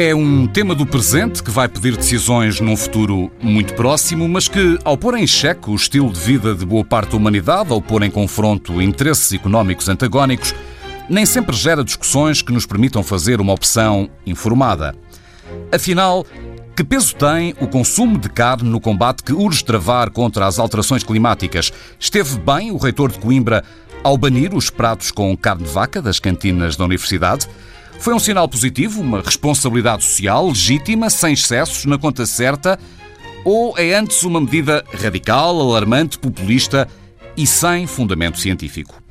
É um tema do presente que vai pedir decisões num futuro muito próximo, mas que, ao pôr em xeque o estilo de vida de boa parte da humanidade, ao pôr em confronto interesses económicos antagónicos, nem sempre gera discussões que nos permitam fazer uma opção informada. Afinal, que peso tem o consumo de carne no combate que urge travar contra as alterações climáticas? Esteve bem o reitor de Coimbra ao banir os pratos com carne de vaca das cantinas da universidade? Foi um sinal positivo, uma responsabilidade social legítima, sem excessos, na conta certa? Ou é antes uma medida radical, alarmante, populista e sem fundamento científico?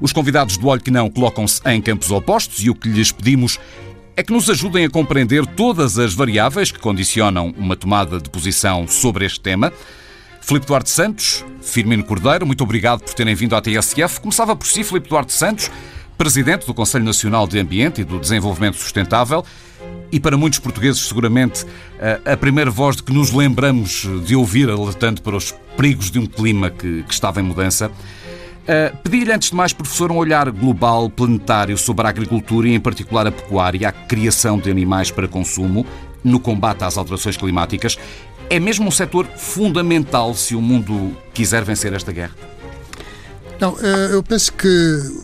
Os convidados do Olho que Não colocam-se em campos opostos e o que lhes pedimos é que nos ajudem a compreender todas as variáveis que condicionam uma tomada de posição sobre este tema. Filipe Duarte Santos, Firmino Cordeiro, muito obrigado por terem vindo à TSF. Começava por si, Filipe Duarte Santos presidente do Conselho Nacional de Ambiente e do Desenvolvimento Sustentável e para muitos portugueses, seguramente, a primeira voz de que nos lembramos de ouvir, alertando para os perigos de um clima que, que estava em mudança. Pedi-lhe, antes de mais, professor, um olhar global, planetário sobre a agricultura e, em particular, a pecuária, a criação de animais para consumo no combate às alterações climáticas. É mesmo um setor fundamental se o mundo quiser vencer esta guerra? Não, eh, eu penso que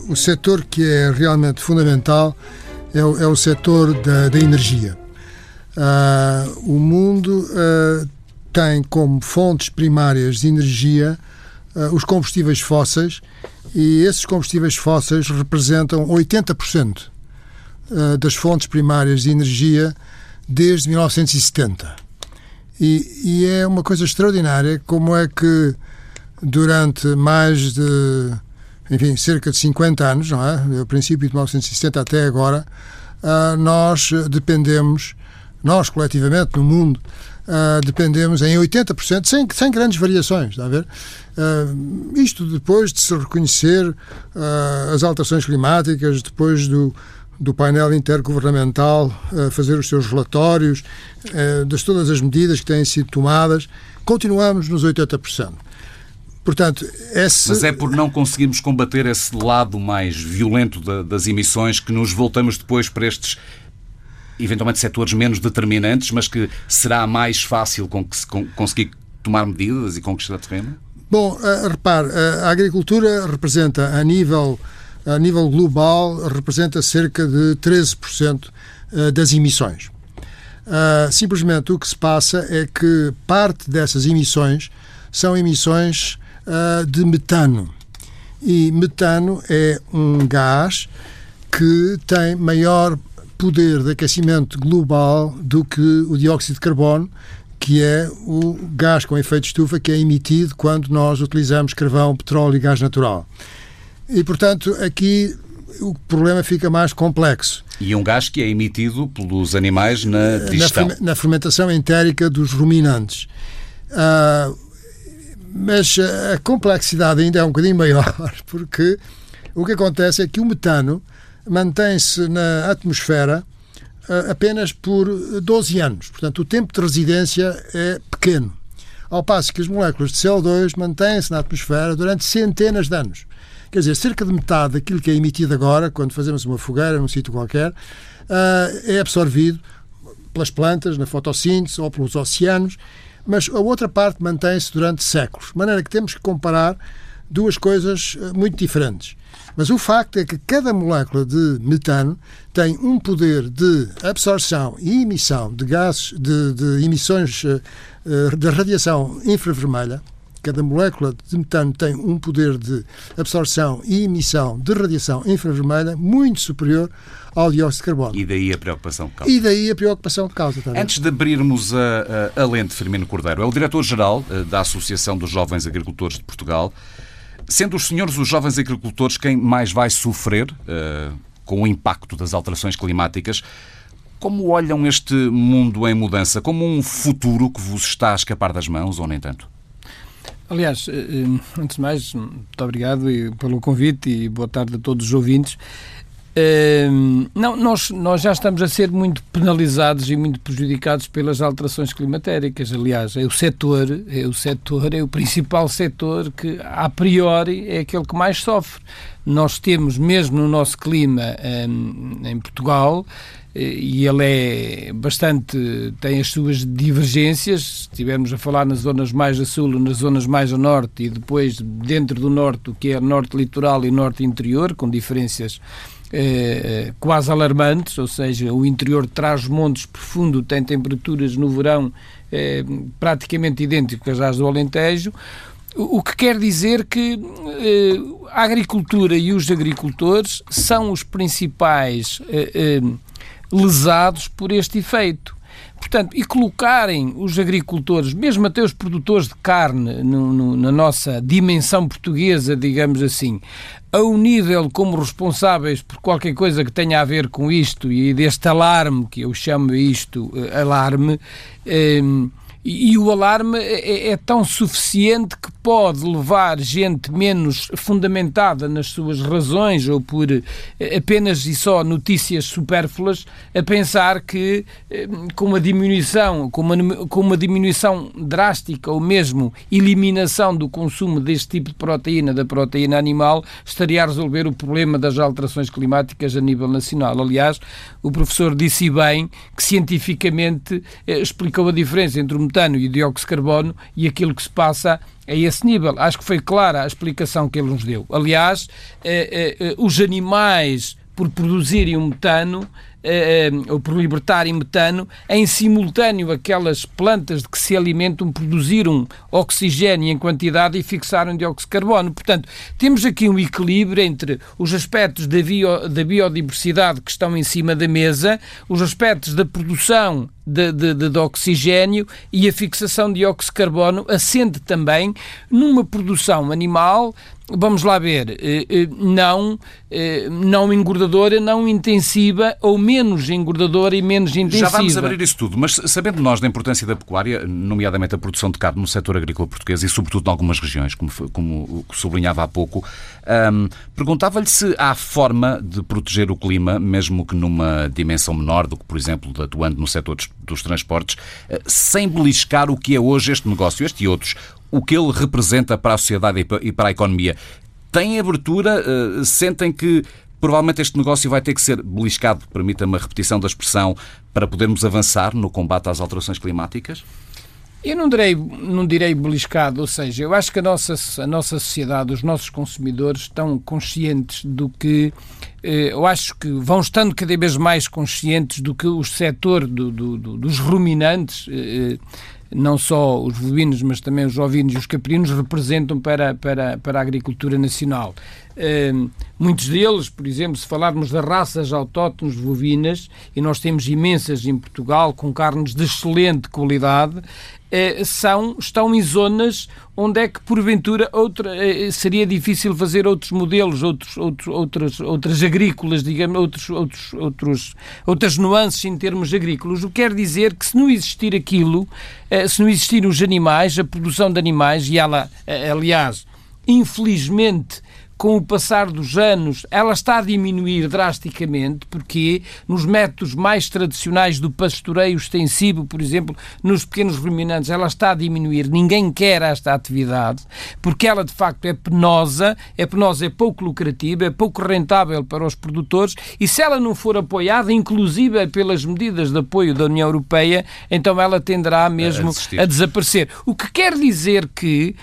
o setor que é realmente fundamental é o, é o setor da, da energia. Uh, o mundo uh, tem como fontes primárias de energia uh, os combustíveis fósseis e esses combustíveis fósseis representam 80% das fontes primárias de energia desde 1970. E, e é uma coisa extraordinária como é que durante mais de, enfim, cerca de 50 anos, não é? Do princípio de 1960 até agora, uh, nós dependemos, nós coletivamente no mundo, uh, dependemos em 80%, sem, sem grandes variações, está a ver? Uh, isto depois de se reconhecer as alterações climáticas, depois do, do painel intergovernamental fazer os seus relatórios, das todas as medidas que têm sido tomadas, continuamos nos 80%. Portanto, esse... Mas é por não conseguirmos combater esse lado mais violento da, das emissões que nos voltamos depois para estes eventualmente setores menos determinantes, mas que será mais fácil com que se conseguir tomar medidas e conquistar terreno? Bom, uh, repare, uh, a agricultura representa a nível, a nível global representa cerca de 13% uh, das emissões. Simplesmente o que se passa é que parte dessas emissões são emissões uh, de metano. E metano é um gás que tem maior poder de aquecimento global do que o dióxido de carbono, que é o gás com efeito de estufa que é emitido quando nós utilizamos carvão, petróleo e gás natural. E, portanto, aqui o problema fica mais complexo. E um gás que é emitido pelos animais na digestão. Na, na fermentação entérica dos ruminantes. Uh, mas a complexidade ainda é um bocadinho maior, porque o que acontece é que o metano mantém-se na atmosfera eh, apenas por 12 anos. Portanto, o tempo de residência é pequeno. Ao passo que as moléculas de CO2 mantêm-se na atmosfera durante centenas de anos. Quer dizer, cerca de metade daquilo que é emitido agora, quando fazemos uma fogueira num sítio qualquer, eh, é absorvido pelas plantas, na fotossíntese ou pelos oceanos mas a outra parte mantém-se durante séculos. De maneira que temos que comparar duas coisas eh, muito diferentes. Mas o facto é que cada molécula de metano tem um poder de absorção e emissão de gases, de, de emissões eh, eh, de radiação infravermelha. Cada molécula de metano tem um poder de absorção e emissão de radiação infravermelha muito superior ao dióxido de carbono. E daí a preocupação que causa. E daí a preocupação que causa. Também. Antes de abrirmos a, a, a lente, Firmino Cordeiro, é o diretor-geral eh, da Associação dos Jovens Agricultores de Portugal. Sendo os senhores os jovens agricultores quem mais vai sofrer uh, com o impacto das alterações climáticas, como olham este mundo em mudança? Como um futuro que vos está a escapar das mãos ou nem tanto? Aliás, eh, antes de mais, muito obrigado pelo convite e boa tarde a todos os ouvintes. Uh, não, nós, nós já estamos a ser muito penalizados e muito prejudicados pelas alterações climatéricas. Aliás, é o setor, é o setor, é o principal setor que, a priori, é aquele que mais sofre. Nós temos, mesmo no nosso clima em Portugal, e ele é bastante, tem as suas divergências, se estivermos a falar nas zonas mais a sul, nas zonas mais a norte e depois dentro do norte, o que é norte litoral e norte interior, com diferenças eh, quase alarmantes, ou seja, o interior traz montes profundo tem temperaturas no verão eh, praticamente idênticas às do Alentejo, o que quer dizer que eh, a agricultura e os agricultores são os principais eh, eh, lesados por este efeito. Portanto, e colocarem os agricultores, mesmo até os produtores de carne, no, no, na nossa dimensão portuguesa, digamos assim, a um nível como responsáveis por qualquer coisa que tenha a ver com isto e deste alarme, que eu chamo isto uh, alarme, eh, e, o alarme é, é, tão suficiente que pode levar gente menos fundamentada nas suas razões ou por eh, apenas e só notícias supérfluas a pensar que eh, com uma diminuição, com uma, com uma diminuição drástica ou mesmo eliminação do consumo deste tipo de proteína, da proteína animal, estaria a resolver o problema das alterações climáticas a nível nacional. Aliás, o professor disse bem que cientificamente eh, explicou a diferença entre o metano e o dióxido de carbono e aquilo que se passa a esse nível. Acho que foi clara a explicação que ele nos deu. Aliás, eh, eh, os animais, por produzirem um metano, eh, eh, ou por libertarem metano, em simultâneo aquelas plantas de que se alimentam produziram oxigênio em quantidade e fixaram dióxido de carbono. Portanto, temos aqui um equilíbrio entre os aspectos da, bio, da biodiversidade que estão em cima da mesa, os aspectos da produção de, de, de, oxigênio e a fixação de dióxido de carbono assente também numa produção animal vamos lá ver, eh, eh, não, eh, não engordadora, não intensiva ou menos engordadora e menos intensiva. Já vamos abrir isso tudo, mas sabendo nós da importância da pecuária, nomeadamente a produção de carne no setor agrícola português e sobretudo em algumas regiões, como, como sublinhava há pouco, um, perguntava-lhe se há forma de proteger o clima, mesmo que numa dimensão menor do que, por exemplo, atuando no setor dos, dos transportes, sem beliscar o que é hoje este negócio, este e outros, o que ele representa para a sociedade e para a economia. Tem abertura? Eh, sentem que provavelmente este negócio vai ter que ser beliscado, permita-me a repetição da expressão, para podermos avançar no combate às alterações climáticas? Eu não direi, não direi beliscado, ou seja, eu acho que a nossa, a nossa sociedade, os nossos consumidores estão conscientes do que, eu acho que vão estando cada vez mais conscientes do que o setor do, do, do, dos ruminantes eh, não só os bovinos, mas também os ovinos e os caprinos representam para, para, para a agricultura nacional. Muitos deles, por exemplo, se falarmos das raças autóctones bovinas, e nós temos imensas em Portugal, com carnes de excelente qualidade, são, estão em zonas onde é que, porventura, outra, uh, seria difícil fazer outros modelos, outros, outros, outras, outras agrícolas, digamos, outros, outros, outros, outras nuances em termos agrícolas. O que quer dizer que, se não existir aquilo, eh, se não existirem os animais, a produção de animais, e ela, aliás, infelizmente, com o passar dos anos, ela está a diminuir drasticamente, porque nos métodos mais tradicionais do pastoreio extensivo, por exemplo, nos pequenos ruminantes, ela está a diminuir. Ninguém quer esta atividade, porque ela de facto é penosa, é penosa, é pouco lucrativa, é pouco rentável para os produtores e se ela não for apoiada, inclusive pelas medidas de apoio da União Europeia, então ela tenderá mesmo a, a desaparecer. O que quer dizer que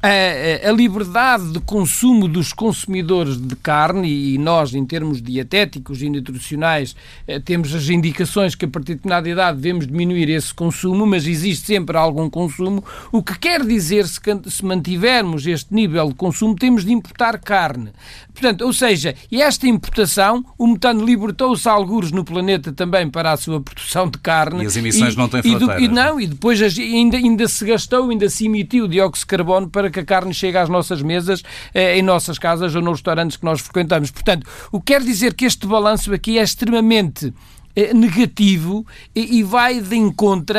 a, a, liberdade de consumo dos consumidores de carne, e nós, em termos dietéticos e nutricionais, eh, temos as indicações que a partir de determinada idade devemos diminuir esse consumo, mas existe sempre algum consumo, o que quer dizer, se, se mantivermos este nível de consumo, temos de importar carne. Portanto, ou seja, esta importação, o metano libertou-se algures no planeta também para a sua produção de carne. E as emissões e, não têm fronteiras. E, e, não, e depois ainda, ainda se gastou, ainda se emitiu dióxido de carbono para que a carne chegue às nossas mesas, eh, em nossas casas ou nos restaurantes que nós frequentamos. Portanto, o que quer dizer que este balanço aqui é extremamente negativo e, vai de encontro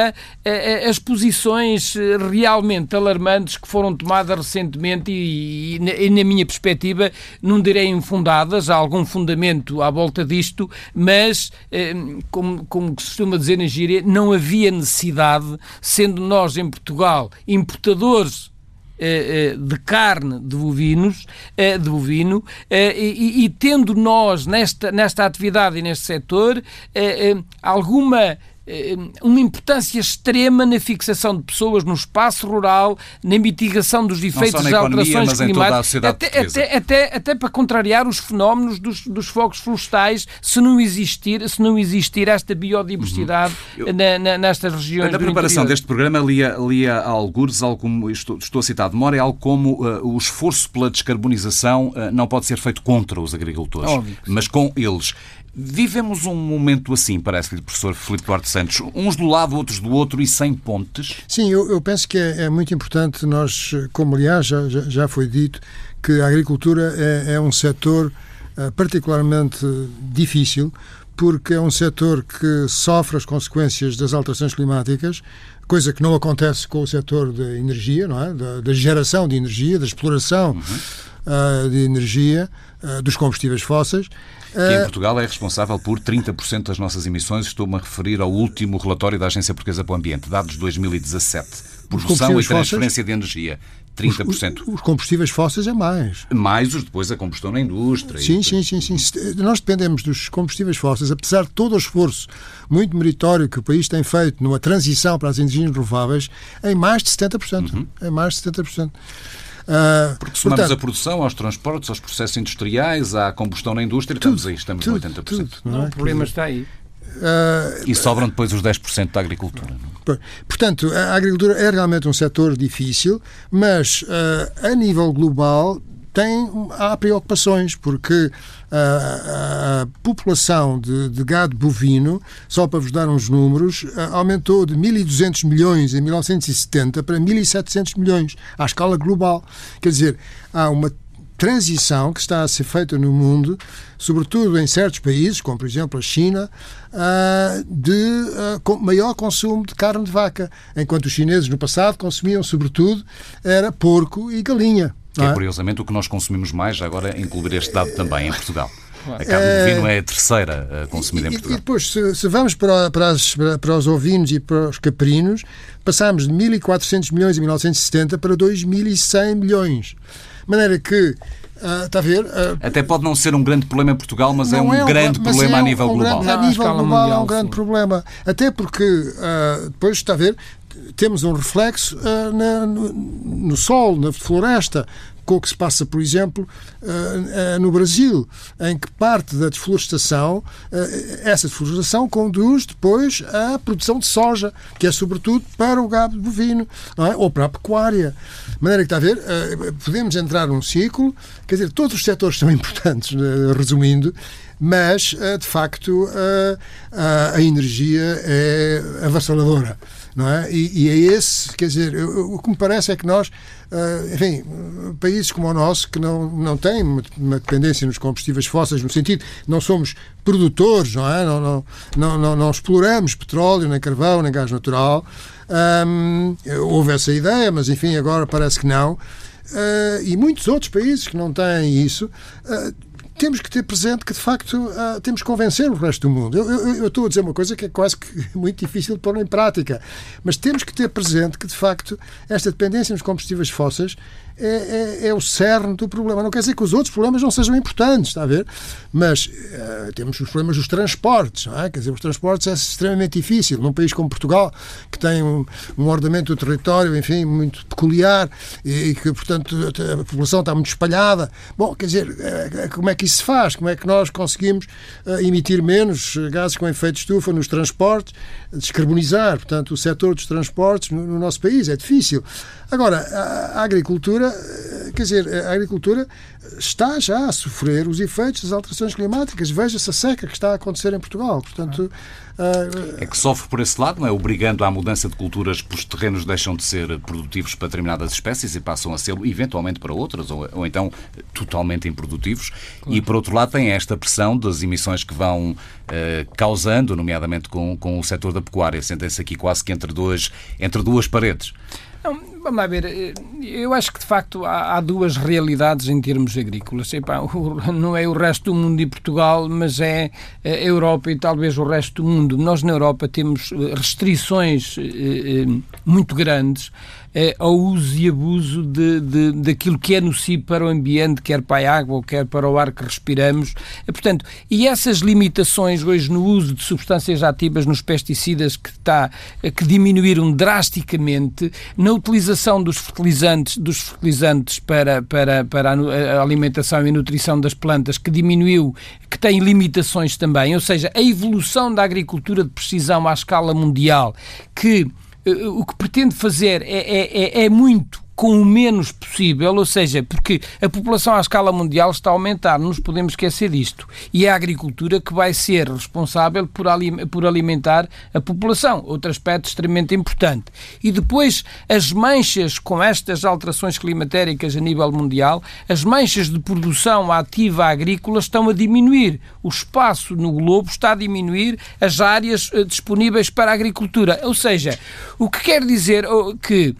às posições realmente alarmantes que foram tomadas recentemente e, na minha perspectiva, não direi infundadas, há algum fundamento à volta disto, mas, como, como costuma dizer na gíria, não havia necessidade, sendo nós em Portugal importadores eh, eh, de carne de bovinos, eh, de bovino, e, e, tendo nós nesta, nesta atividade e neste setor alguma eh, uma importância extrema na fixação de pessoas no espaço rural, na mitigação dos efeitos das alterações climáticas, até, até, até, até, para contrariar os fenómenos dos, dos fogos florestais, se não existir, se não existir esta biodiversidade uhum. Eu, na, na, nestas regiões. Na preparação deste programa, lia, lia algures, algo como, estou, estou a citar de memória, algo como uh, o esforço pela descarbonização uh, não pode ser feito contra os agricultores, Óbvio. mas com eles. Vivemos um momento assim, parece-lhe, professor Filipe Duarte Santos, uns do lado, outros do outro e sem pontes? Sim, eu, eu penso que é, é, muito importante nós, como aliás já, já foi dito, que a agricultura é, é um setor uh, particularmente difícil, porque é um setor que sofre as consequências das alterações climáticas, coisa que não acontece com o setor da energia, não é? da, da geração de energia, da exploração uhum. uh, de energia, uh, dos combustíveis fósseis. Que em eh, Portugal é responsável por 30% das nossas emissões. Estou-me a referir ao último relatório da Agência Portuguesa para o Ambiente, dados de 2017. Produção e transferência fósseis, de energia. 30%. Os, os, combustíveis fósseis é mais. Mais os depois a combustão na indústria. Sim, sim, sim, sim. Nós dependemos dos combustíveis fósseis, apesar de todo o esforço muito meritório que o país tem feito numa transição para as energias renováveis, em mais de 70%. Uhum. Em mais de 70%. Uh, Porque somamos portanto, a produção aos transportes, aos processos industriais, à combustão na indústria, tudo, estamos aí, estamos tudo, em 80%. Tudo, não, é? o problema está aí. Uh, e sobram depois os 10% da agricultura. Não? É? Portanto, a agricultura é realmente um setor difícil, mas uh, a nível global tem, há preocupações, porque a, a população de, de, gado bovino, só para vos dar uns números, aumentou de 1.200 milhões em 1970 para 1.700 milhões, à escala global. Quer dizer, há uma transição que está a ser feita no mundo, sobretudo em certos países, como por exemplo a China, de maior consumo de carne de vaca, enquanto os chineses no passado consumiam sobretudo era porco e galinha. Que é, é curiosamente o que nós consumimos mais, agora incluir este dado também em Portugal. A carne de bovino é a terceira eh, consumida e, em Portugal. E depois, se, se vamos para, para, as, para, os ovinos e para os caprinos, passámos de 1.400 milhões em 1970 para 2.100 milhões. De maneira que Uh, está a ver? Uh, Até pode não ser um grande problema em Portugal, mas é um, é um grande problema é um, a nível um global. Grande, a nível global mundial, é um grande sim. problema. Até porque, uh, depois, está a ver, temos um reflexo uh, na, no, no sol, na floresta, com o que se passa, por exemplo, uh, uh, no Brasil, em que parte da desflorestação, essa desflorestação conduz depois à produção de soja, que é sobretudo para o gado bovino, é? ou para a pecuária. De maneira que está a ver, podemos entrar num ciclo, quer dizer, todos os setores são importantes, resumindo, mas, de facto, a energia é avassaladora não é? E, é esse, quer dizer, o que me parece é que nós, uh, enfim, países como o nosso, que não, não têm uma, uma, dependência nos combustíveis fósseis, no sentido, não somos produtores, não é? Não, não, não, não, não exploramos petróleo, nem carvão, nem gás natural. Um, houve essa ideia, mas enfim, agora parece que não. Uh, e muitos outros países que não têm isso uh, temos que ter presente que, de facto, uh, temos que convencer o resto do mundo. Eu, eu, eu, estou a dizer uma coisa que é quase que muito difícil de pôr em prática, mas temos que ter presente que, de facto, esta dependência nos combustíveis fósseis é, é, é, o cerne do problema. Não quer dizer que os outros problemas não sejam importantes, está a ver? Mas uh, temos os problemas dos transportes, não é? Quer dizer, os transportes é extremamente difícil. Num país como Portugal, que tem um, um ordenamento do território, enfim, muito peculiar e, e, que, portanto, a população está muito espalhada. Bom, quer dizer, uh, como é que isso se faz? Como é que nós conseguimos uh, emitir menos gases com efeito de estufa nos transportes, descarbonizar, portanto, o setor dos transportes no, no nosso país? É difícil. Agora, a, a agricultura eh, quer dizer, a agricultura está já a sofrer os efeitos das alterações climáticas. Veja-se a seca que está a acontecer em Portugal. Portanto, é que sofre por esse lado, não é? Obrigando à mudança de culturas, os terrenos deixam de ser produtivos para determinadas espécies e passam a ser eventualmente para outras, ou, ou então totalmente improdutivos. Claro. E, por outro lado, tem esta pressão das emissões que vão uh, causando, nomeadamente com, com o setor da pecuária. Sentem-se aqui quase que entre duas, entre duas paredes. Não, vamos lá ver. Eh, eu acho que de facto há, há duas realidades em termos agrícolas. Epá, o, não é o resto do mundo e Portugal, mas é a Europa e talvez o resto do mundo. Nós na Europa temos restrições eh, eh muito grandes eh, ao uso e abuso de, de, daquilo que é nocivo para o ambiente, quer para a água, quer para o ar que respiramos. Eh, portanto, e essas limitações hoje no uso de substâncias ativas nos pesticidas que, está, eh, que diminuíram drasticamente, na utilização dos fertilizantes, dos fertilizantes para, para, para a alimentação e nutrição das plantas, que diminuiu, que tem limitações também, ou seja, a evolução da agricultura de precisão à escala mundial, que eh, o que pretende fazer é, é, é, é muito com o menos possível, ou seja, porque a população à escala mundial está a aumentar, não nos podemos esquecer disto. E é a agricultura que vai ser responsável por, alimentar a população, outro aspecto extremamente importante. E depois, as manchas com estas alterações climatéricas a nível mundial, as manchas de produção ativa agrícola estão a diminuir. O espaço no globo está a diminuir as áreas eh, disponíveis para a agricultura. Ou seja, o que quer dizer oh, que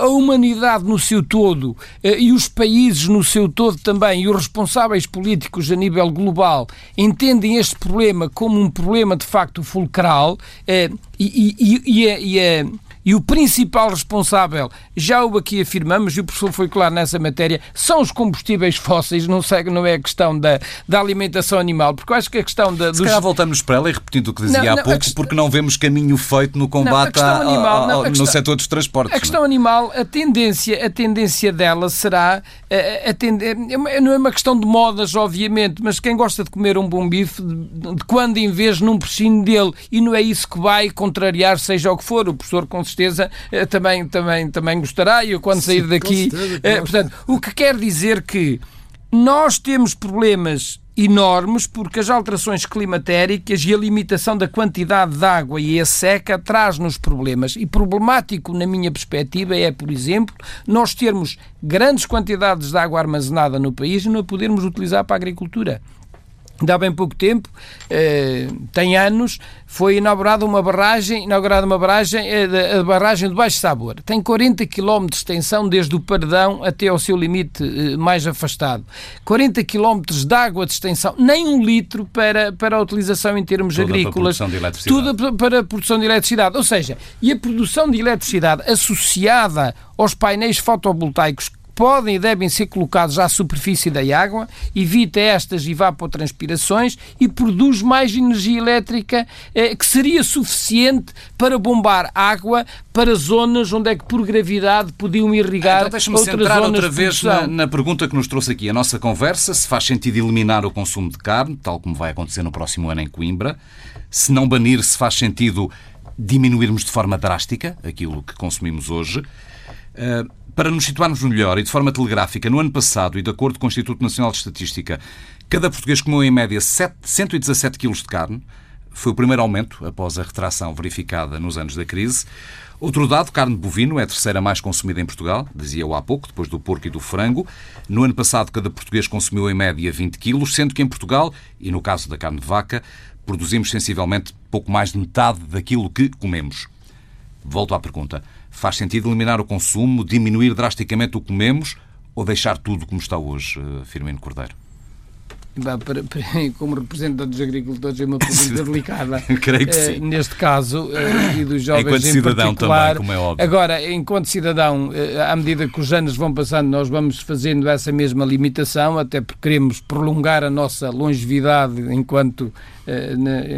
a humanidade no seu todo é, e os países no seu todo também e os responsáveis políticos a nível global entendem este problema como um problema de facto fulcral e, e, e, e, e, e o principal responsável, já o aqui afirmamos, e o professor foi claro nessa matéria, são os combustíveis fósseis, não, sei, não é a questão da, da alimentação animal, porque eu acho que a questão da. Dos... Se calhar voltamos para ela e repetindo o que dizia não, há pouco, porque não vemos caminho feito no combate não, animal, a, a, a, no questão, setor dos transportes. A questão animal, a tendência, a tendência dela será. A, a tend... Não é uma questão de modas, obviamente, mas quem gosta de comer um bom bife, de, de quando em vez não prescinde dele, e não é isso que vai contrariar, seja o que for. O professor, com certeza eh, também, também, também gostará e eu quando Sim, sair daqui. Certeza, eh, portanto, o que quer dizer que nós temos problemas enormes porque as alterações climatéricas e a limitação da quantidade de água e a seca traz-nos problemas. E problemático, na minha perspectiva, é, por exemplo, nós termos grandes quantidades de água armazenada no país e não a podermos utilizar para a agricultura. Ainda há bem pouco tempo, eh, tem anos, foi inaugurada uma barragem, inaugurada uma barragem, eh, a barragem de Baixo Sabor. Tem 40 km de extensão desde o Perdão até ao seu limite eh, mais afastado. 40 km de água de extensão, nem um litro para, para a utilização em termos Toda agrícolas. Para a produção de. Tudo para a produção de eletricidade. Ou seja, e a produção de eletricidade associada aos painéis fotovoltaicos podem e devem ser colocados à superfície da água, evita estas evapotranspirações e produz mais energia elétrica eh, que seria suficiente para bombar água para zonas onde é que por gravidade podiam irrigar então, deixa-me centrar outra vez na, na, pergunta que nos trouxe aqui a nossa conversa, se faz sentido eliminar o consumo de carne, tal como vai acontecer no próximo ano em Coimbra, se não banir, se faz sentido diminuirmos de forma drástica aquilo que consumimos hoje. Uh, para nos situarmos melhor e de forma telegráfica, no ano passado, e de acordo com o Instituto Nacional de Estatística, cada português comeu em média 7, 117 quilos de carne. Foi o primeiro aumento após a retração verificada nos anos da crise. Outro dado, carne de bovino é a terceira mais consumida em Portugal, dizia-o há pouco, depois do porco e do frango. No ano passado, cada português consumiu em média 20 quilos, sendo que em Portugal, e no caso da carne de vaca, produzimos sensivelmente pouco mais de metade daquilo que comemos. Volto à pergunta. Faz sentido eliminar o consumo, diminuir drasticamente o que comemos ou deixar tudo como está hoje, eh, Firmino Cordeiro? Para, para, como representante dos agricultores, é uma pergunta delicada. Creio que sim. Uh, neste caso, uh, e dos jovens enquanto em cidadão particular. também, como é óbvio. Agora, enquanto cidadão, uh, à medida que os anos vão passando, nós vamos fazendo essa mesma limitação, até porque queremos prolongar a nossa longevidade enquanto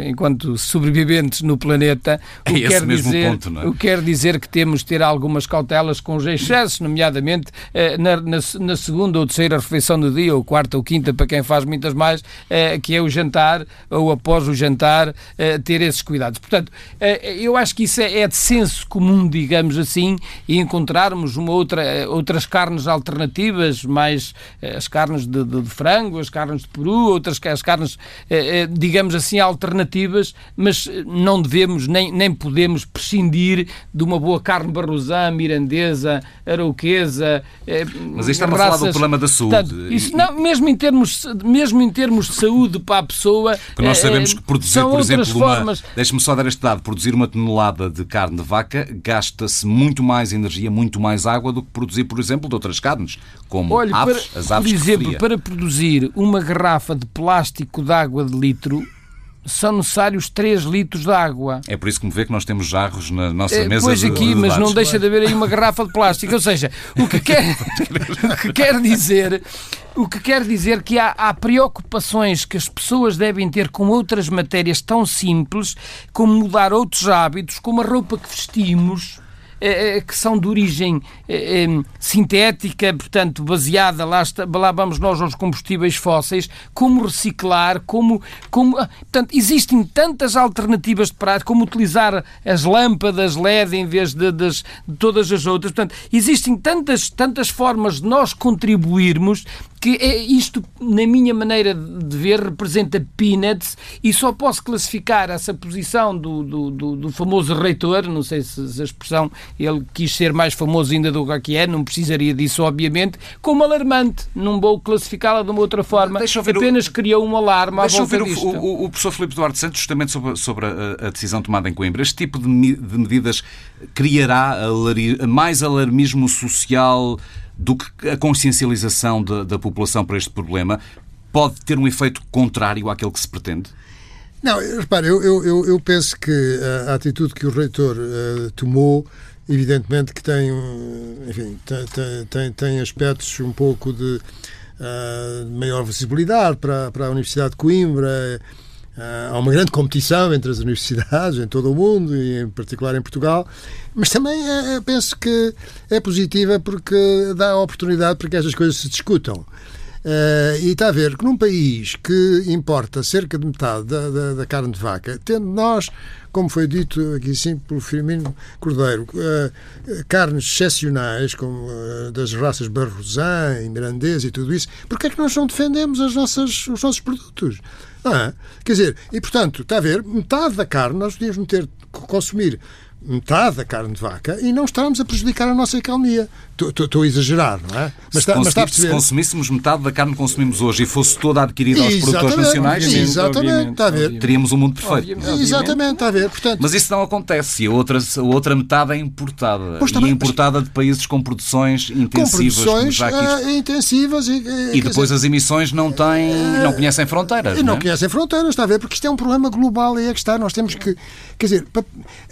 enquanto sobreviventes no planeta, o que, quer dizer, ponto, é? o quer dizer que temos de ter algumas cautelas com os excessos, nomeadamente na, na, na, segunda ou terceira refeição do dia, ou quarta ou quinta, para quem faz muitas mais, que é o jantar, ou após o jantar, ter esses cuidados. Portanto, eu acho que isso é, é de senso comum, digamos assim, e encontrarmos uma outra, outras carnes alternativas, mais as carnes de, de, de frango, as carnes de peru, outras as carnes, digamos assim alternativas, mas não devemos nem, nem podemos prescindir de uma boa carne barrosã, mirandesa, arauquesa. Eh, mas isto está a falar do problema da saúde. Portanto, isso, não, mesmo, em termos, mesmo em termos de saúde para a pessoa. Porque nós sabemos que produzir, por exemplo, formas... uma. Deixe-me só dar este dado: produzir uma tonelada de carne de vaca gasta-se muito mais energia, muito mais água do que produzir, por exemplo, de outras carnes, como aves, para, as aves Por exemplo, para produzir uma garrafa de plástico de água de litro, são necessários 3 litros de água. É por isso que me vê que nós temos jarros na nossa é, mesa. Pois aqui, de, mas não deixa de haver aí uma garrafa de plástico. Ou seja, o que quer, o que quer dizer. O que quer dizer que há, há preocupações que as pessoas devem ter com outras matérias tão simples como mudar outros hábitos, como a roupa que vestimos, eh, eh, que são de origem eh, sintética, portanto, baseada, lá, está, lá vamos nós aos combustíveis fósseis, como reciclar, como. como ah, portanto, existem tantas alternativas de prática, como utilizar as lâmpadas LED em vez de, de, de todas as outras. Portanto, existem tantas, tantas formas de nós contribuirmos que é isto, na minha maneira de ver, representa peanuts e só posso classificar essa posição do, do, do, do famoso reitor, não sei se, se, a expressão ele quis ser mais famoso ainda do que é, não precisaria disso, obviamente, como alarmante. Não vou classificá-la de uma outra forma. Apenas o... criou um alarme à Deixa volta disto. O, o, o, professor Filipe Duarte Santos, justamente sobre, sobre a, a, decisão tomada em Coimbra. Este tipo de, de medidas criará mais alarmismo social do que a consciencialização da, população para este problema pode ter um efeito contrário àquele que se pretende? Não, repare, eu, eu, eu penso que a atitude que o reitor uh, tomou, evidentemente que tem, enfim, tem, tem, tem aspectos um pouco de uh, maior visibilidade para, para a Universidade de Coimbra. Uh, há uma grande competição entre as universidades em todo o mundo e em particular em Portugal, mas também é, penso que é positiva porque dá a oportunidade para que estas coisas se discutam. Uh, e está a ver que num país que importa cerca de metade da, da, da, carne de vaca, tendo nós, como foi dito aqui sim pelo Firmino Cordeiro, uh, carnes excepcionais, como uh, das raças Barrosan, Mirandês e tudo isso, porque é que nós não defendemos as nossas, os nossos produtos? Ah, quer dizer, e portanto, está a ver, metade da carne nós podíamos meter, consumir metade da carne de vaca e não estamos a prejudicar a nossa economia. Estou a exagerar, não é? Mas, se, está, mas está a se consumíssemos metade da carne que consumimos hoje e fosse toda adquirida aos produtores nacionais, exatamente, está a ver. teríamos um mundo perfeito. Obviamente, exatamente, está a ver. Portanto, mas isso não acontece e a outra, a outra metade é importada. Pois, também, e importada de países com produções intensivas. Com produções uh, intensivas. E, uh, e depois dizer, as emissões não têm, uh, não conhecem fronteiras. Não, não é? conhecem fronteiras, está a ver, porque isto é um problema global e é que está. Nós temos que. Quer dizer,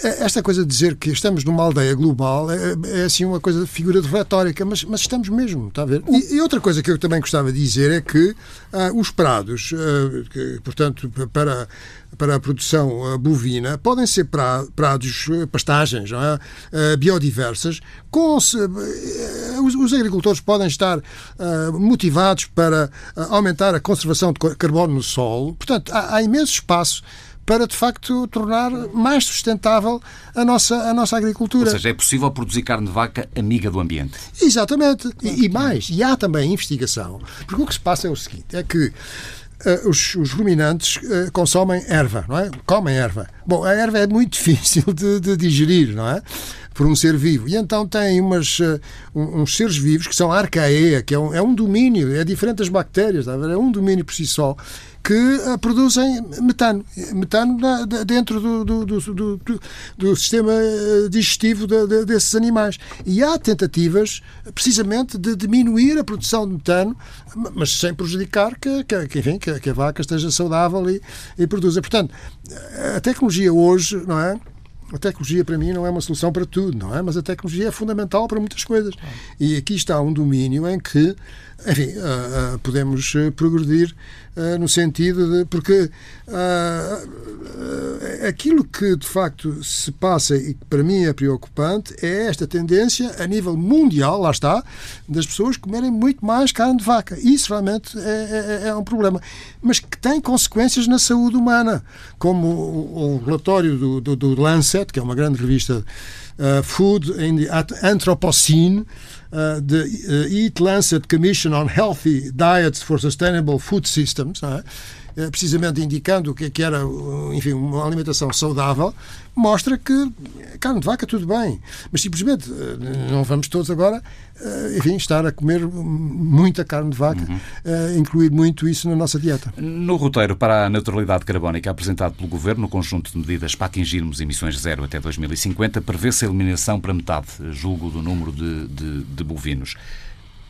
esta coisa de dizer que estamos numa aldeia global é, é assim uma coisa de figura de retórica, mas, mas estamos mesmo, está a ver? E, e, outra coisa que eu também gostava de dizer é que ah, os prados, ah, que, portanto, para, para a produção ah, bovina, podem ser pra, prados, ah, pastagens é? Ah, biodiversas, com, se, ah, os, os, agricultores podem estar motivados para aumentar a conservação de carbono no solo, portanto, há, há imenso espaço para de facto tornar mais sustentável a nossa, a nossa agricultura. Ou seja, é possível produzir carne de vaca amiga do ambiente. Exatamente. E, e mais, e há também investigação. Porque o que se passa é o seguinte: é que Uh, os, os, ruminantes uh, consomem erva, não é? Comem erva. Bom, a erva é muito difícil de, de digerir, não é? Por um ser vivo. E então tem umas, uh, uns seres vivos que são arcaea, que é um, é um domínio, é diferente das bactérias, tá é um domínio por si só, que uh, produzem metano. Metano dentro do, do, do, do, sistema eh, digestivo de, de, desses animais. E há tentativas, precisamente, de diminuir a produção de metano, mas sem prejudicar que, que, enfim, que a vaca esteja saudável e, e produza. Portanto, a tecnologia hoje, não é? A tecnologia para mim não é uma solução para tudo, não é? Mas a tecnologia é fundamental para muitas coisas. E aqui está um domínio em que enfim, uh, uh, podemos uh, progredir no sentido de. Porque aquilo que de facto se passa e que para mim é preocupante é esta tendência a nível mundial, lá está, das pessoas comerem muito mais carne de vaca. Isso realmente é, é, é um problema. Mas que tem consequências na saúde humana, como o, o relatório do, do, do, Lancet, que é uma grande revista Food in the Anthropocene uh, the uh, Eat Lancet Commission on Healthy Diets for Sustainable Food Systems, uh, precisamente indicando o que, que era, enfim, uma alimentação saudável, mostra que carne de vaca tudo bem, mas simplesmente não vamos todos agora, enfim, estar a comer muita carne de vaca, uhum. incluir muito isso na nossa dieta. No roteiro para a neutralidade carbónica apresentado pelo Governo, no conjunto de medidas para atingirmos emissões zero até 2050, prevê-se a eliminação para metade, julgo, do número de, de, de bovinos.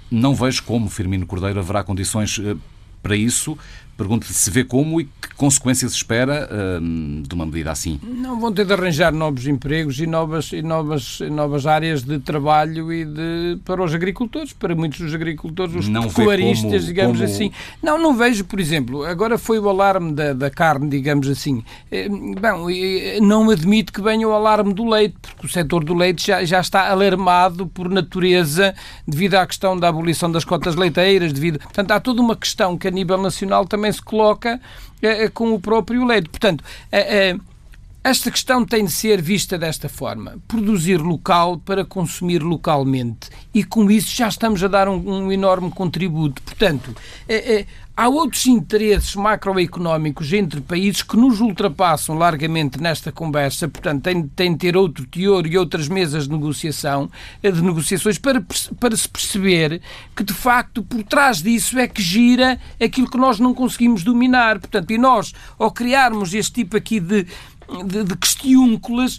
Não vejo como Firmino Cordeiro haverá condições eh, para isso, Pergunto-lhe se vê como e que consequências espera hum, de uma medida assim. Não vão ter de arranjar novos empregos e novas, e novas, novas áreas de trabalho e de, para os agricultores, para muitos dos agricultores, os não pecuaristas, digamos como... assim. Não, não vejo, por exemplo, agora foi o alarme da, da carne, digamos assim. Eh, bom, não admito que venha o alarme do leite, porque o setor do leite já, já está alarmado por natureza devido à questão da abolição das cotas leiteiras, devido... Portanto, há toda uma questão que a nível nacional também também se coloca eh, com o próprio leite. Portanto, eh, eh, esta questão tem de ser vista desta forma: produzir local para consumir localmente. E com isso já estamos a dar um, um enorme contributo. Portanto, Há outros interesses macroeconómicos entre países que nos ultrapassam largamente nesta conversa, portanto, tem, tem de ter outro teor e outras mesas de negociação, eh, de negociações para, para se perceber que, de facto, por trás disso é que gira aquilo que nós não conseguimos dominar. Portanto, e nós, ao criarmos este tipo aqui de, de, de questiúnculas,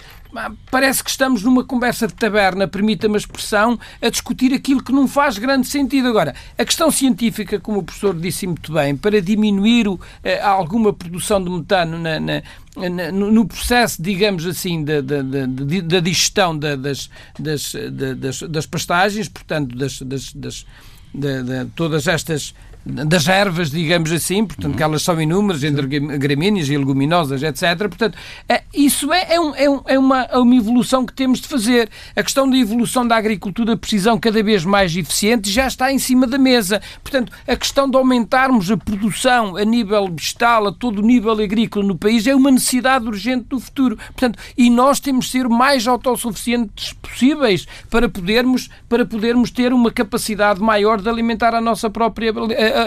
parece que estamos numa conversa de taberna, permita-me a expressão, a discutir aquilo que não faz grande sentido. Agora, a questão científica, como o professor disse muito bem, para diminuir o, eh, alguma produção de metano na, na, na, no processo, digamos assim, da, da, da, da digestão das, das, das, das pastagens, portanto, das, das, das de, todas estas das ervas, digamos assim, portanto, uhum. que elas são inúmeras, entre gramíneas e leguminosas, etc. Portanto, é, isso é, é, um, é, um, é, uma, é uma evolução que temos de fazer. A questão da evolução da agricultura de precisão cada vez mais eficiente já está em cima da mesa. Portanto, a questão de aumentarmos a produção a nível vegetal, a todo o nível agrícola no país, é uma necessidade urgente do futuro. Portanto, e nós temos de ser o mais autossuficientes possíveis para podermos, para podermos ter uma capacidade maior de alimentar a nossa própria a,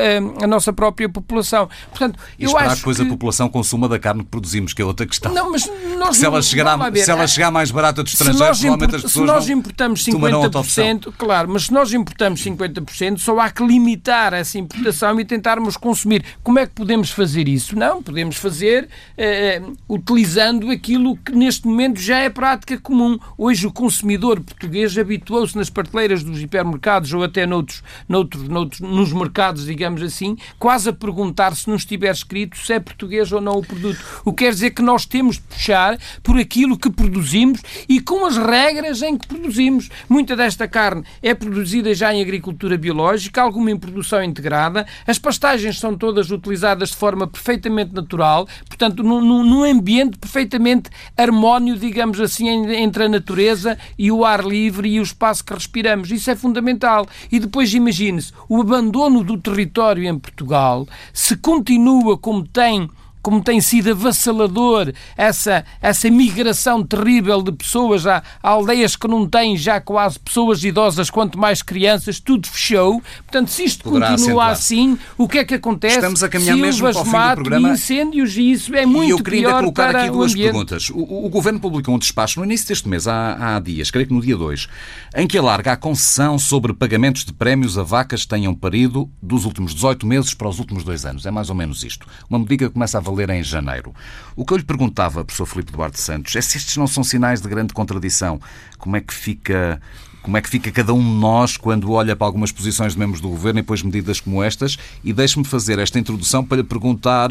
a, nossa própria população. Portanto, e eu esperar acho que depois que... a população consuma da carne que produzimos, que é outra questão. Não, mas nós se ela chegar, a, se ela chegar mais barata do estrangeiro, provavelmente as pessoas Se nós importamos 50%, claro, mas se nós importamos 50%, só há que limitar essa importação e tentarmos consumir. Como é que podemos fazer isso? Não, podemos fazer eh, utilizando aquilo que neste momento já é prática comum. Hoje o consumidor português habituou-se nas prateleiras dos hipermercados ou até noutros, noutros, noutros, nos mercados digamos assim, quase a perguntar se não estiver escrito se é português ou não o produto. O que quer dizer que nós temos de puxar por aquilo que produzimos e com as regras em que produzimos. Muita desta carne é produzida já em agricultura biológica, alguma em produção integrada, as pastagens são todas utilizadas de forma perfeitamente natural, portanto, num, num ambiente perfeitamente harmónio, digamos assim, entre a natureza e o ar livre e o espaço que respiramos. Isso é fundamental. E depois imagine-se o abandono do território território em Portugal, se continua como tem como tem sido avassalador essa, essa migração terrível de pessoas a, aldeias que não têm já quase pessoas idosas, quanto mais crianças, tudo fechou. Portanto, se isto Poderá continua assim, o que é que acontece? Estamos a caminhar Silvas, mesmo para o fim do programa. incêndios e isso é muito E eu queria ainda colocar aqui duas perguntas. O, o, Governo publicou um despacho no início deste mês, há, há dias, creio que no dia 2, em que alarga a concessão sobre pagamentos de prémios a vacas que tenham parido dos últimos 18 meses para os últimos dois anos. É mais ou menos isto. Uma medida que começa a valer em janeiro. O que eu lhe perguntava, professor Filipe Duarte Santos, é se estes não são sinais de grande contradição. Como é que fica como é que fica cada um de nós quando olha para algumas posições de membros do governo e depois medidas como estas? E deixe-me fazer esta introdução para lhe perguntar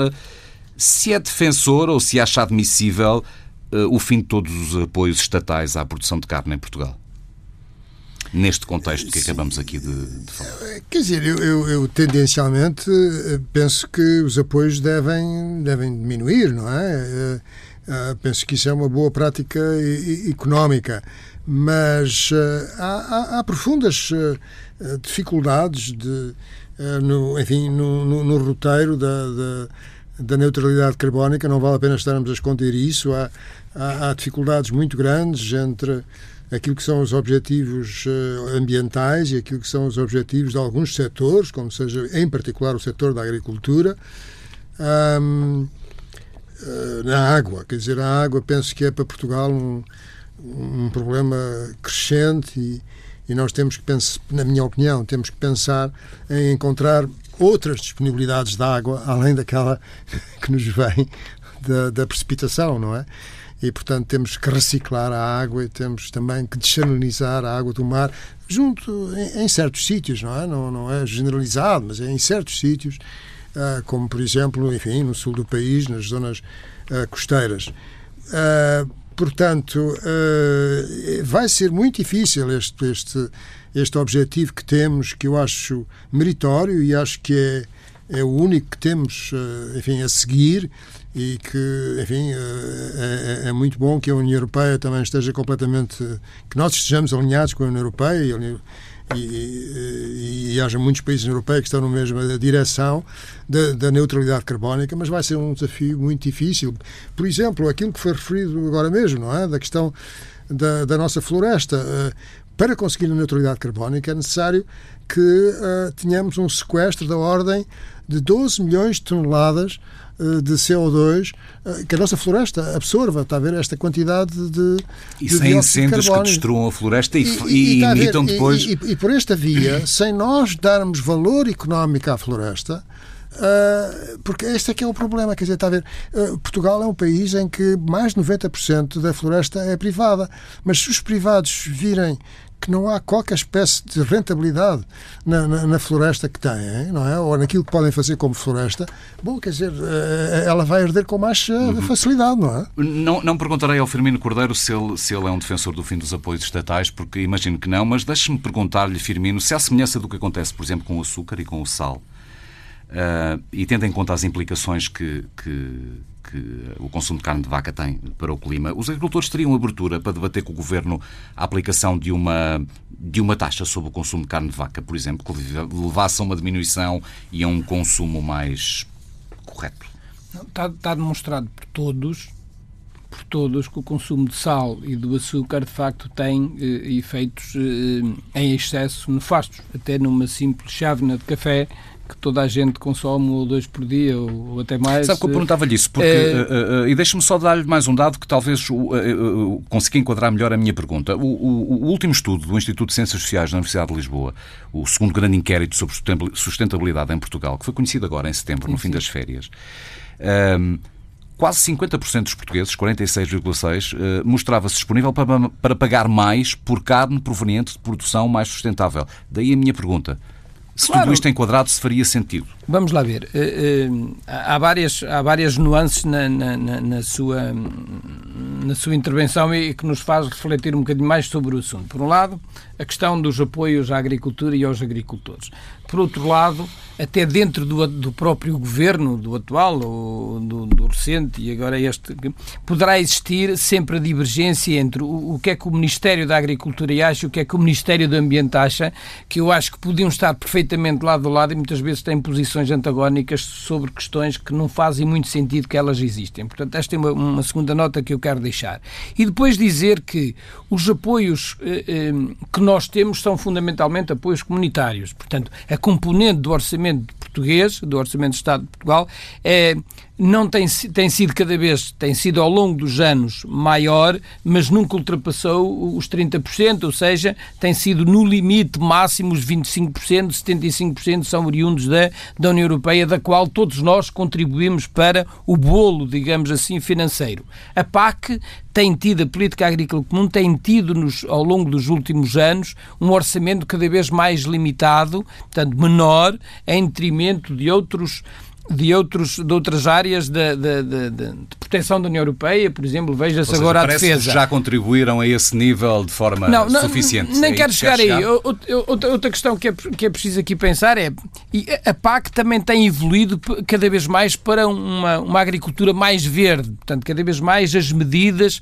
se é defensor ou se acha admissível uh, o fim de todos os apoios estatais à produção de carne em Portugal neste contexto que acabamos aqui de, de, falar? Quer dizer, eu, eu, eu, tendencialmente eh, penso que os apoios devem, devem diminuir, não é? Eh, penso que isso é uma boa prática económica, mas há, há, há profundas dificuldades de, no, enfim, no, no, no roteiro da, da, da, neutralidade carbónica, não vale a pena estarmos a esconder isso. Há, há, há dificuldades muito grandes entre aquilo que são os objetivos eh, ambientais e aquilo que são os objetivos de alguns setores, como seja em particular o setor da agricultura. um, eh, na água. Quer dizer, a água penso que é para Portugal um, um problema crescente e, e nós temos que pensar, na minha opinião, temos que pensar em encontrar outras disponibilidades de água além daquela que nos vem da, da precipitação, não é? E, portanto, temos que reciclar a água e temos também que desalinizar a água do mar, junto em, em certos sítios, não é? Não, não é generalizado, mas é em certos sítios, uh, como, por exemplo, enfim, no sul do país, nas zonas uh, costeiras. Uh, portanto, vai ser muito difícil este, este, este objetivo que temos, que eu acho meritório e acho que é, é o único que temos, enfim, a seguir e que, enfim, é, é, muito bom que a União Europeia também esteja completamente, que nós estejamos alinhados com a União Europeia e, e, e, e haja muitos países europeus que estão na mesma direção da, da, neutralidade carbónica, mas vai ser um desafio muito difícil. Por exemplo, aquilo que foi referido agora mesmo, não é? Da questão da, da nossa floresta. Para conseguir a neutralidade carbónica é necessário que uh, tenhamos um sequestro da ordem de 12 milhões de toneladas eh, de CO2 eh, que a nossa floresta absorva, está a ver, esta quantidade de. E de sem incêndios de que destruam a floresta e, e, e, e imitam depois. E, por esta via, sem nós darmos valor económico à floresta. Uh, porque este é que é o problema, quer dizer, está a ver, uh, Portugal é um país em que mais de 90% da floresta é privada, mas se os privados virem que não há qualquer espécie de rentabilidade na, na, na, floresta que têm, não é? Ou naquilo que podem fazer como floresta, bom, quer dizer, eh, ela vai arder com mais eh, uhum. facilidade, não é? Não, não perguntarei ao Firmino Cordeiro se ele, se ele é um defensor do fim dos apoios estatais, porque imagino que não, mas deixe-me perguntar-lhe, Firmino, se há semelhança do que acontece, por exemplo, com o açúcar e com o sal, uh, e tendo em conta as implicações que, que que o consumo de carne de vaca tem para o clima, os agricultores teriam abertura para debater com o Governo a aplicação de uma, de uma taxa sobre o consumo de carne de vaca, por exemplo, que levasse a uma diminuição e a um consumo mais correto? Está, está demonstrado por todos por todos que o consumo de sal e do açúcar de facto tem eh, efeitos eh, em excesso nefastos. Até numa simples chávena de café que toda a gente consome um ou dois por dia ou, até mais. Sabe que eu perguntava-lhe isso, porque, é... uh, uh, e deixe-me só dar-lhe mais um dado que talvez uh, consiga enquadrar melhor a minha pergunta. O, o, o, último estudo do Instituto de Ciências Sociais da Universidade de Lisboa, o segundo grande inquérito sobre sustentabilidade em Portugal, que foi conhecido agora em setembro, sim, no fim sim. das férias, ehm, quase 50% dos portugueses, 46,6%, mostrava-se disponível para, para pagar mais por carne proveniente de produção mais sustentável. Daí a minha pergunta. Se claro. tudo isto enquadrado, se faria sentido. Vamos lá ver. Uh, uh, há, várias, há várias nuances na, na, na, sua, na sua intervenção e que nos faz refletir um bocadinho mais sobre o assunto. Por um lado, a questão dos apoios à agricultura e aos agricultores. Por outro lado, até dentro do, do próprio governo, do atual ou do, do, recente e agora este, poderá existir sempre a divergência entre o, o, que é que o Ministério da Agricultura acha e o que é que o Ministério do Ambiente acha, que eu acho que podiam estar perfeitamente lado a lado e muitas vezes têm posições antagónicas sobre questões que não fazem muito sentido que elas existem. Portanto, esta é uma, uma segunda nota que eu quero deixar. E depois dizer que os apoios eh, eh, que nós temos são fundamentalmente apoios comunitários. Portanto, a componente do orçamento português, do Orçamento de Estado de Portugal, é, não tem, tem sido cada vez, tem sido ao longo dos anos maior, mas nunca ultrapassou os 30%, ou seja, tem sido no limite máximo os 25%, 75% são oriundos da, da União Europeia, da qual todos nós contribuímos para o bolo, digamos assim, financeiro. A PAC tem tido, a Política Agrícola Comum tem tido nos, ao longo dos últimos anos um orçamento cada vez mais limitado, portanto menor, em detrimento de outros de, outros, de outras áreas de, de, de, de proteção da União Europeia, por exemplo, veja-se agora a defesa. Que já contribuíram a esse nível de forma não, não, suficiente. Nem é quero chegar, chegar aí. Outra, outra questão que é, que é preciso aqui pensar é a PAC também tem evoluído cada vez mais para uma, uma agricultura mais verde, portanto, cada vez mais as medidas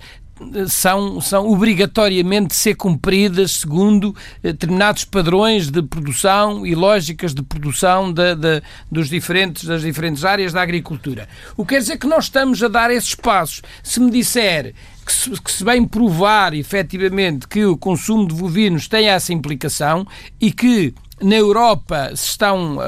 são, são obrigatoriamente ser cumpridas segundo eh, determinados padrões de produção e lógicas de produção de, de, dos diferentes, das diferentes áreas da agricultura. O que quer dizer que nós estamos a dar esses passos. Se me disser que se, que se bem provar efetivamente que o consumo de bovinos tem essa implicação e que na Europa estão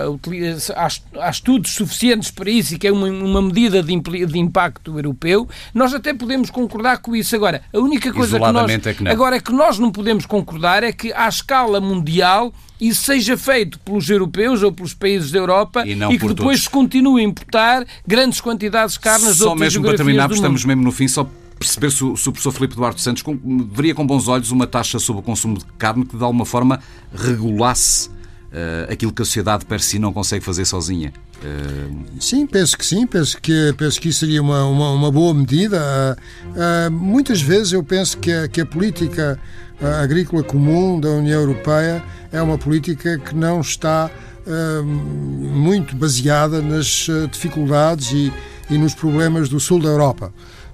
há, estudos suficientes para isso e que é uma, uma medida de, de, impacto europeu, nós até podemos concordar com isso. Agora, a única coisa que nós, é que agora é que nós não podemos concordar é que à escala mundial isso seja feito pelos europeus ou pelos países da Europa e, e que depois todos. se continue a importar grandes quantidades de carnes Só mesmo para terminar, estamos mesmo no fim, só perceber se o, se o professor Filipe Duarte Santos com, veria com bons olhos uma taxa sobre o consumo de carne que de alguma forma regulasse uh, aquilo que a sociedade per si não consegue fazer sozinha. Uh... Sim, penso que sim, penso que, penso que isso seria uma, uma, uma boa medida. Uh, muitas vezes eu penso que a, que a política agrícola comum da União Europeia é uma política que não está muito baseada nas dificuldades e, e nos problemas do sul da Europa.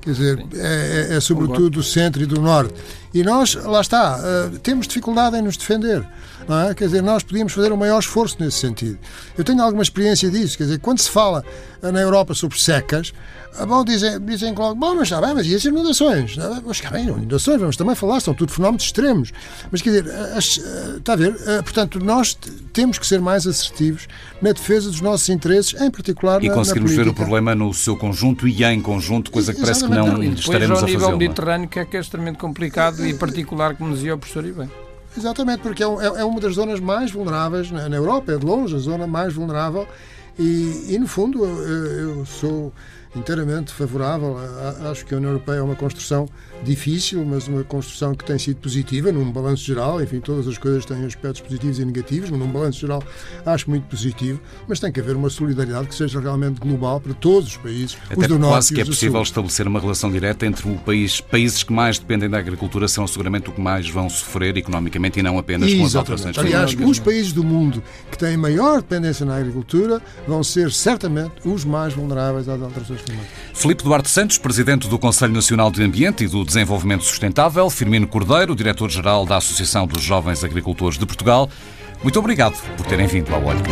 Quer dizer, é, é, é, sobretudo do centro e do norte. E nós, lá está, uh, temos dificuldade em nos defender. Não é? Quer dizer, nós podíamos fazer um maior esforço nesse sentido. Eu tenho alguma experiência disso. Quer dizer, quando se fala na Europa sobre secas, ah, bom, dizem, dizem bom, mas está bem, mas e as inundações? Mas está bem, inundações, vamos também falar, são tudo fenómenos extremos. Mas quer dizer, as, está a ver? Portanto, nós temos que ser mais assertivos na defesa dos nossos interesses, em particular e na E conseguirmos ver o problema no seu conjunto e em conjunto, coisa que parece que não e estaremos a fazer. nível mediterrâneo, que é que é extremamente complicado e particular, como dizia o professor Ivan. Exatamente, porque é, é, é, uma das zonas mais vulneráveis na, na Europa, é de longe a zona mais vulnerável e, e no fundo, eu, eu sou inteiramente favorável. Acho que a União Europeia é uma construção difícil, mas uma construção que tem sido positiva num balanço geral. Enfim, todas as coisas têm aspectos positivos e negativos, mas num balanço geral acho muito positivo. Mas tem que haver uma solidariedade que seja realmente global para todos os países, Até os do norte quase que é possível estabelecer uma relação direta entre o país, países que mais dependem da agricultura serão seguramente o que mais vão sofrer economicamente e não apenas com as alterações Aliás, os países do mundo que têm maior dependência na agricultura vão ser certamente os mais vulneráveis às alterações. Filipe Duarte Santos, presidente do Conselho Nacional de Ambiente e do Desenvolvimento Sustentável, Firmino Cordeiro, diretor-geral da Associação dos Jovens Agricultores de Portugal. Muito obrigado por terem vindo ao Olho.